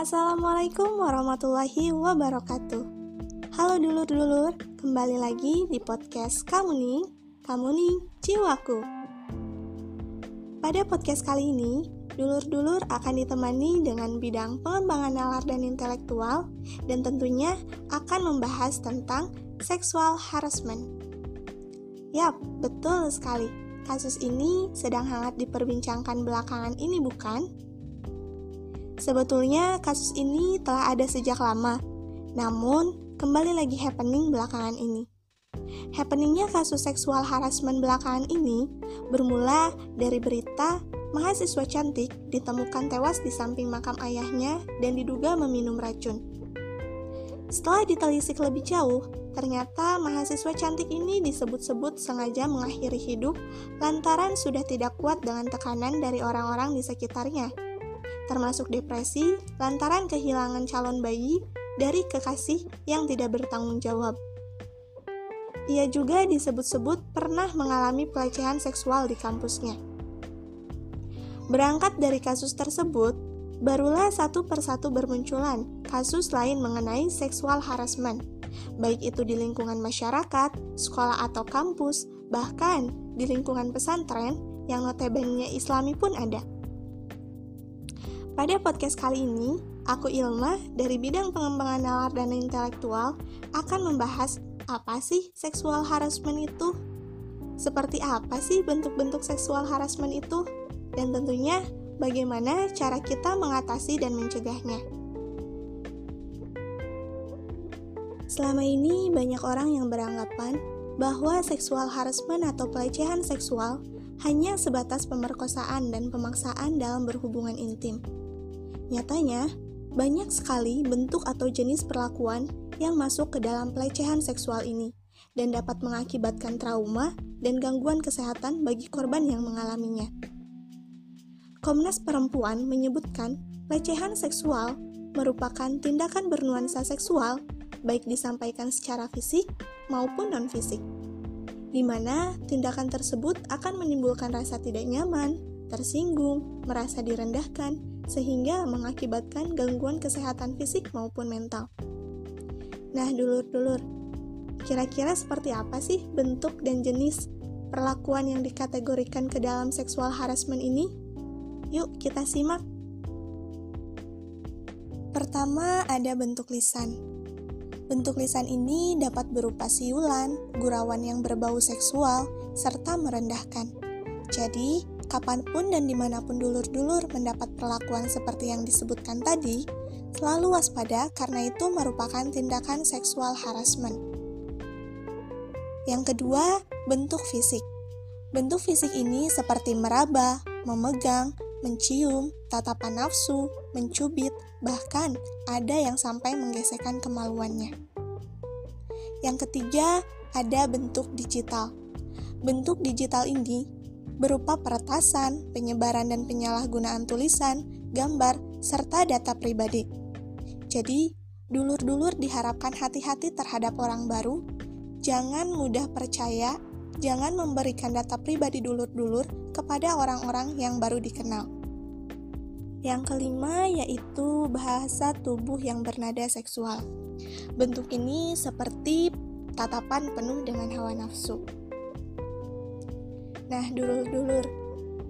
Assalamualaikum warahmatullahi wabarakatuh. Halo dulur-dulur, kembali lagi di podcast Kamu nih, Kamu nih Jiwaku. Pada podcast kali ini, dulur-dulur akan ditemani dengan bidang pengembangan nalar dan intelektual dan tentunya akan membahas tentang seksual harassment. Yap, betul sekali. Kasus ini sedang hangat diperbincangkan belakangan ini bukan? Sebetulnya kasus ini telah ada sejak lama, namun kembali lagi happening belakangan ini. Happeningnya kasus seksual harassment belakangan ini bermula dari berita mahasiswa cantik ditemukan tewas di samping makam ayahnya dan diduga meminum racun. Setelah ditelisik lebih jauh, ternyata mahasiswa cantik ini disebut-sebut sengaja mengakhiri hidup lantaran sudah tidak kuat dengan tekanan dari orang-orang di sekitarnya termasuk depresi lantaran kehilangan calon bayi dari kekasih yang tidak bertanggung jawab. Ia juga disebut-sebut pernah mengalami pelecehan seksual di kampusnya. Berangkat dari kasus tersebut, barulah satu persatu bermunculan kasus lain mengenai seksual harassment, baik itu di lingkungan masyarakat, sekolah atau kampus, bahkan di lingkungan pesantren yang notabene islami pun ada. Pada podcast kali ini, aku Ilma dari bidang pengembangan nalar dan intelektual akan membahas apa sih seksual harassment itu? Seperti apa sih bentuk-bentuk seksual harassment itu? Dan tentunya bagaimana cara kita mengatasi dan mencegahnya. Selama ini banyak orang yang beranggapan bahwa seksual harassment atau pelecehan seksual hanya sebatas pemerkosaan dan pemaksaan dalam berhubungan intim. Nyatanya, banyak sekali bentuk atau jenis perlakuan yang masuk ke dalam pelecehan seksual ini dan dapat mengakibatkan trauma dan gangguan kesehatan bagi korban yang mengalaminya. Komnas Perempuan menyebutkan pelecehan seksual merupakan tindakan bernuansa seksual baik disampaikan secara fisik maupun non-fisik, di mana tindakan tersebut akan menimbulkan rasa tidak nyaman, tersinggung, merasa direndahkan, sehingga mengakibatkan gangguan kesehatan fisik maupun mental. Nah, dulur-dulur, kira-kira seperti apa sih bentuk dan jenis perlakuan yang dikategorikan ke dalam seksual harassment ini? Yuk, kita simak. Pertama, ada bentuk lisan. Bentuk lisan ini dapat berupa siulan, gurauan yang berbau seksual, serta merendahkan. Jadi, kapan pun dan di mana pun dulur-dulur mendapat perlakuan seperti yang disebutkan tadi, selalu waspada karena itu merupakan tindakan seksual harassment. Yang kedua, bentuk fisik. Bentuk fisik ini seperti meraba, memegang, mencium, tatapan nafsu, mencubit, bahkan ada yang sampai menggesekkan kemaluannya. Yang ketiga, ada bentuk digital. Bentuk digital ini berupa peretasan, penyebaran dan penyalahgunaan tulisan, gambar, serta data pribadi. Jadi, dulur-dulur diharapkan hati-hati terhadap orang baru, jangan mudah percaya, jangan memberikan data pribadi dulur-dulur kepada orang-orang yang baru dikenal. Yang kelima yaitu bahasa tubuh yang bernada seksual. Bentuk ini seperti tatapan penuh dengan hawa nafsu. Nah, dulur-dulur,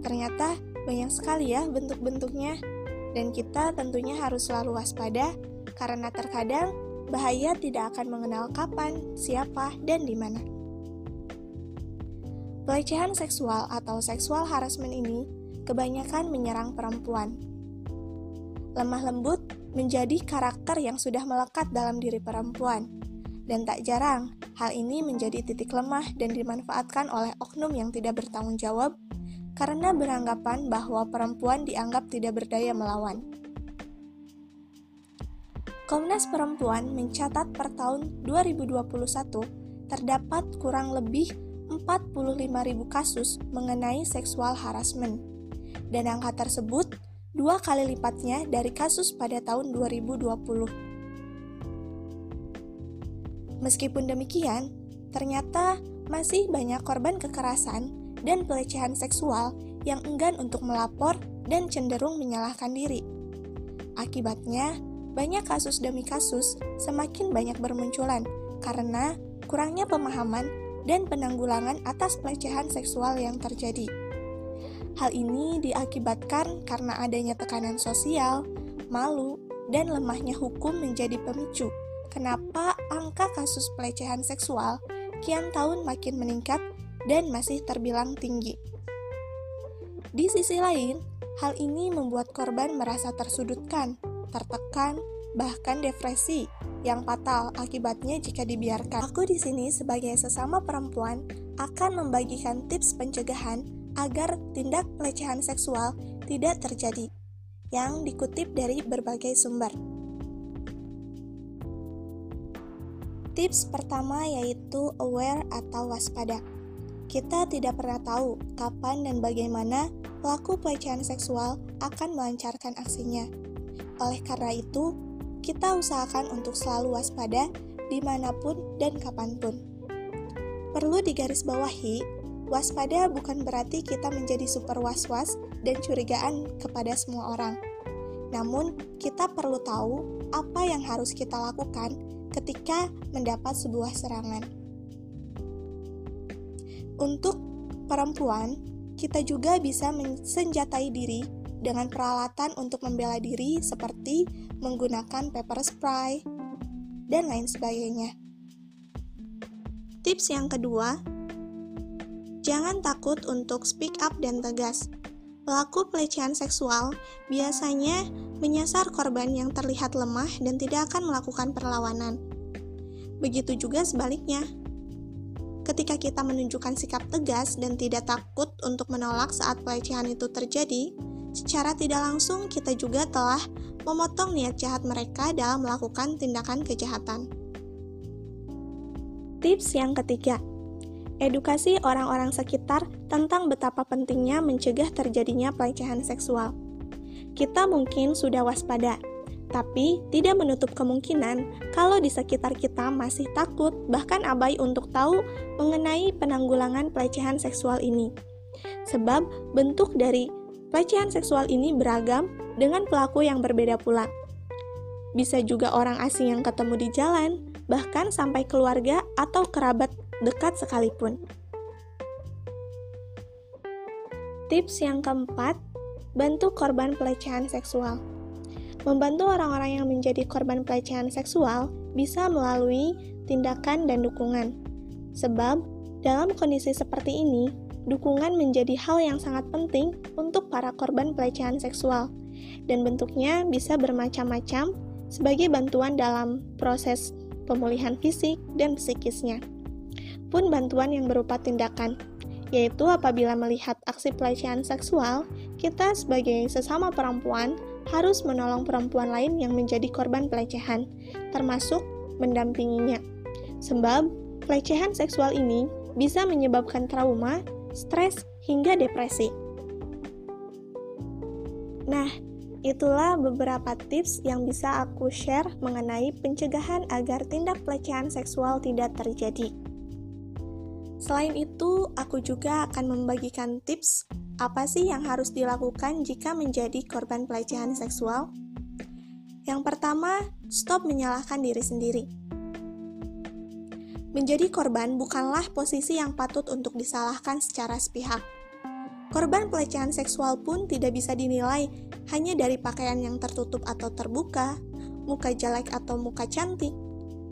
ternyata banyak sekali ya bentuk-bentuknya, dan kita tentunya harus selalu waspada karena terkadang bahaya tidak akan mengenal kapan, siapa, dan di mana. Pelecehan seksual atau seksual harassment ini kebanyakan menyerang perempuan. Lemah lembut menjadi karakter yang sudah melekat dalam diri perempuan dan tak jarang, hal ini menjadi titik lemah dan dimanfaatkan oleh oknum yang tidak bertanggung jawab karena beranggapan bahwa perempuan dianggap tidak berdaya melawan. Komnas Perempuan mencatat per tahun 2021 terdapat kurang lebih 45.000 kasus mengenai seksual harassment, dan angka tersebut dua kali lipatnya dari kasus pada tahun 2020. Meskipun demikian, ternyata masih banyak korban kekerasan dan pelecehan seksual yang enggan untuk melapor dan cenderung menyalahkan diri. Akibatnya, banyak kasus demi kasus semakin banyak bermunculan karena kurangnya pemahaman dan penanggulangan atas pelecehan seksual yang terjadi. Hal ini diakibatkan karena adanya tekanan sosial, malu, dan lemahnya hukum menjadi pemicu kenapa angka kasus pelecehan seksual kian tahun makin meningkat dan masih terbilang tinggi. Di sisi lain, hal ini membuat korban merasa tersudutkan, tertekan, bahkan depresi yang fatal akibatnya jika dibiarkan. Aku di sini sebagai sesama perempuan akan membagikan tips pencegahan agar tindak pelecehan seksual tidak terjadi yang dikutip dari berbagai sumber. Tips pertama yaitu aware atau waspada. Kita tidak pernah tahu kapan dan bagaimana pelaku pelecehan seksual akan melancarkan aksinya. Oleh karena itu, kita usahakan untuk selalu waspada di mana pun dan kapan pun. Perlu digarisbawahi, waspada bukan berarti kita menjadi super was-was dan curigaan kepada semua orang. Namun, kita perlu tahu apa yang harus kita lakukan ketika mendapat sebuah serangan. Untuk perempuan, kita juga bisa mensenjatai diri dengan peralatan untuk membela diri seperti menggunakan pepper spray dan lain sebagainya. Tips yang kedua, jangan takut untuk speak up dan tegas. Pelaku pelecehan seksual biasanya menyasar korban yang terlihat lemah dan tidak akan melakukan perlawanan. Begitu juga sebaliknya. Ketika kita menunjukkan sikap tegas dan tidak takut untuk menolak saat pelecehan itu terjadi, secara tidak langsung kita juga telah memotong niat jahat mereka dalam melakukan tindakan kejahatan. Tips yang ketiga, edukasi orang-orang sekitar tentang betapa pentingnya mencegah terjadinya pelecehan seksual. Kita mungkin sudah waspada, tapi tidak menutup kemungkinan kalau di sekitar kita masih takut, bahkan abai untuk tahu mengenai penanggulangan pelecehan seksual ini. Sebab bentuk dari pelecehan seksual ini beragam dengan pelaku yang berbeda pula. Bisa juga orang asing yang ketemu di jalan, bahkan sampai keluarga atau kerabat dekat sekalipun. Tips yang keempat, bantu korban pelecehan seksual. Membantu orang-orang yang menjadi korban pelecehan seksual bisa melalui tindakan dan dukungan. Sebab, dalam kondisi seperti ini, dukungan menjadi hal yang sangat penting untuk para korban pelecehan seksual, dan bentuknya bisa bermacam-macam sebagai bantuan dalam proses pemulihan fisik dan psikisnya pun bantuan yang berupa tindakan, yaitu apabila melihat aksi pelecehan seksual, kita sebagai sesama perempuan harus menolong perempuan lain yang menjadi korban pelecehan, termasuk mendampinginya. Sebab, pelecehan seksual ini bisa menyebabkan trauma, stres, hingga depresi. Nah, itulah beberapa tips yang bisa aku share mengenai pencegahan agar tindak pelecehan seksual tidak terjadi. Selain itu, aku juga akan membagikan tips apa sih yang harus dilakukan jika menjadi korban pelecehan seksual. Yang pertama, stop menyalahkan diri sendiri. Menjadi korban bukanlah posisi yang patut untuk disalahkan secara sepihak. Korban pelecehan seksual pun tidak bisa dinilai hanya dari pakaian yang tertutup atau terbuka, muka jelek atau muka cantik,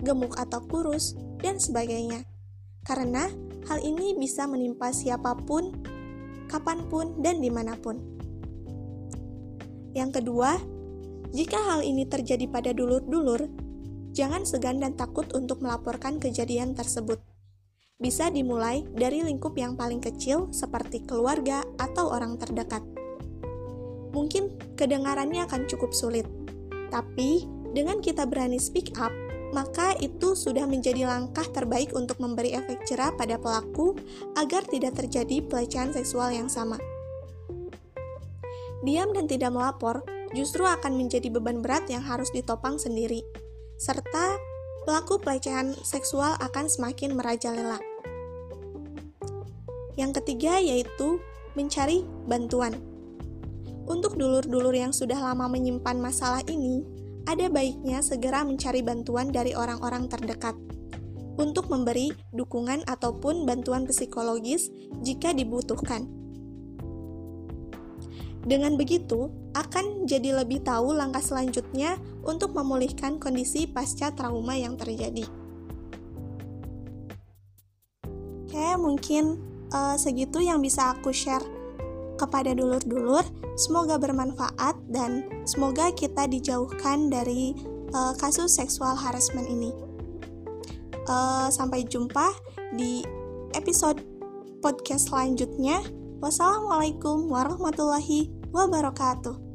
gemuk atau kurus, dan sebagainya. Karena hal ini bisa menimpa siapa pun, kapan pun, dan di mana pun. Yang kedua, jika hal ini terjadi pada dulur-dulur, jangan segan dan takut untuk melaporkan kejadian tersebut. Bisa dimulai dari lingkup yang paling kecil, seperti keluarga atau orang terdekat. Mungkin kedengarannya akan cukup sulit, tapi dengan kita berani speak up, maka itu sudah menjadi langkah terbaik untuk memberi efek cerah pada pelaku agar tidak terjadi pelecehan seksual yang sama. Diam dan tidak melapor justru akan menjadi beban berat yang harus ditopang sendiri, serta pelaku pelecehan seksual akan semakin merajalela. Yang ketiga yaitu mencari bantuan. Untuk dulur-dulur yang sudah lama menyimpan masalah ini, ada baiknya segera mencari bantuan dari orang-orang terdekat untuk memberi dukungan ataupun bantuan psikologis jika dibutuhkan. Dengan begitu, akan jadi lebih tahu langkah selanjutnya untuk memulihkan kondisi pasca trauma yang terjadi. Oke, mungkin uh, segitu yang bisa aku share kepada dulur-dulur. Semoga bermanfaat dan semoga kita dijauhkan dari uh, kasus seksual harassment ini. Uh, sampai jumpa di episode podcast selanjutnya. Wassalamualaikum warahmatullahi wabarakatuh.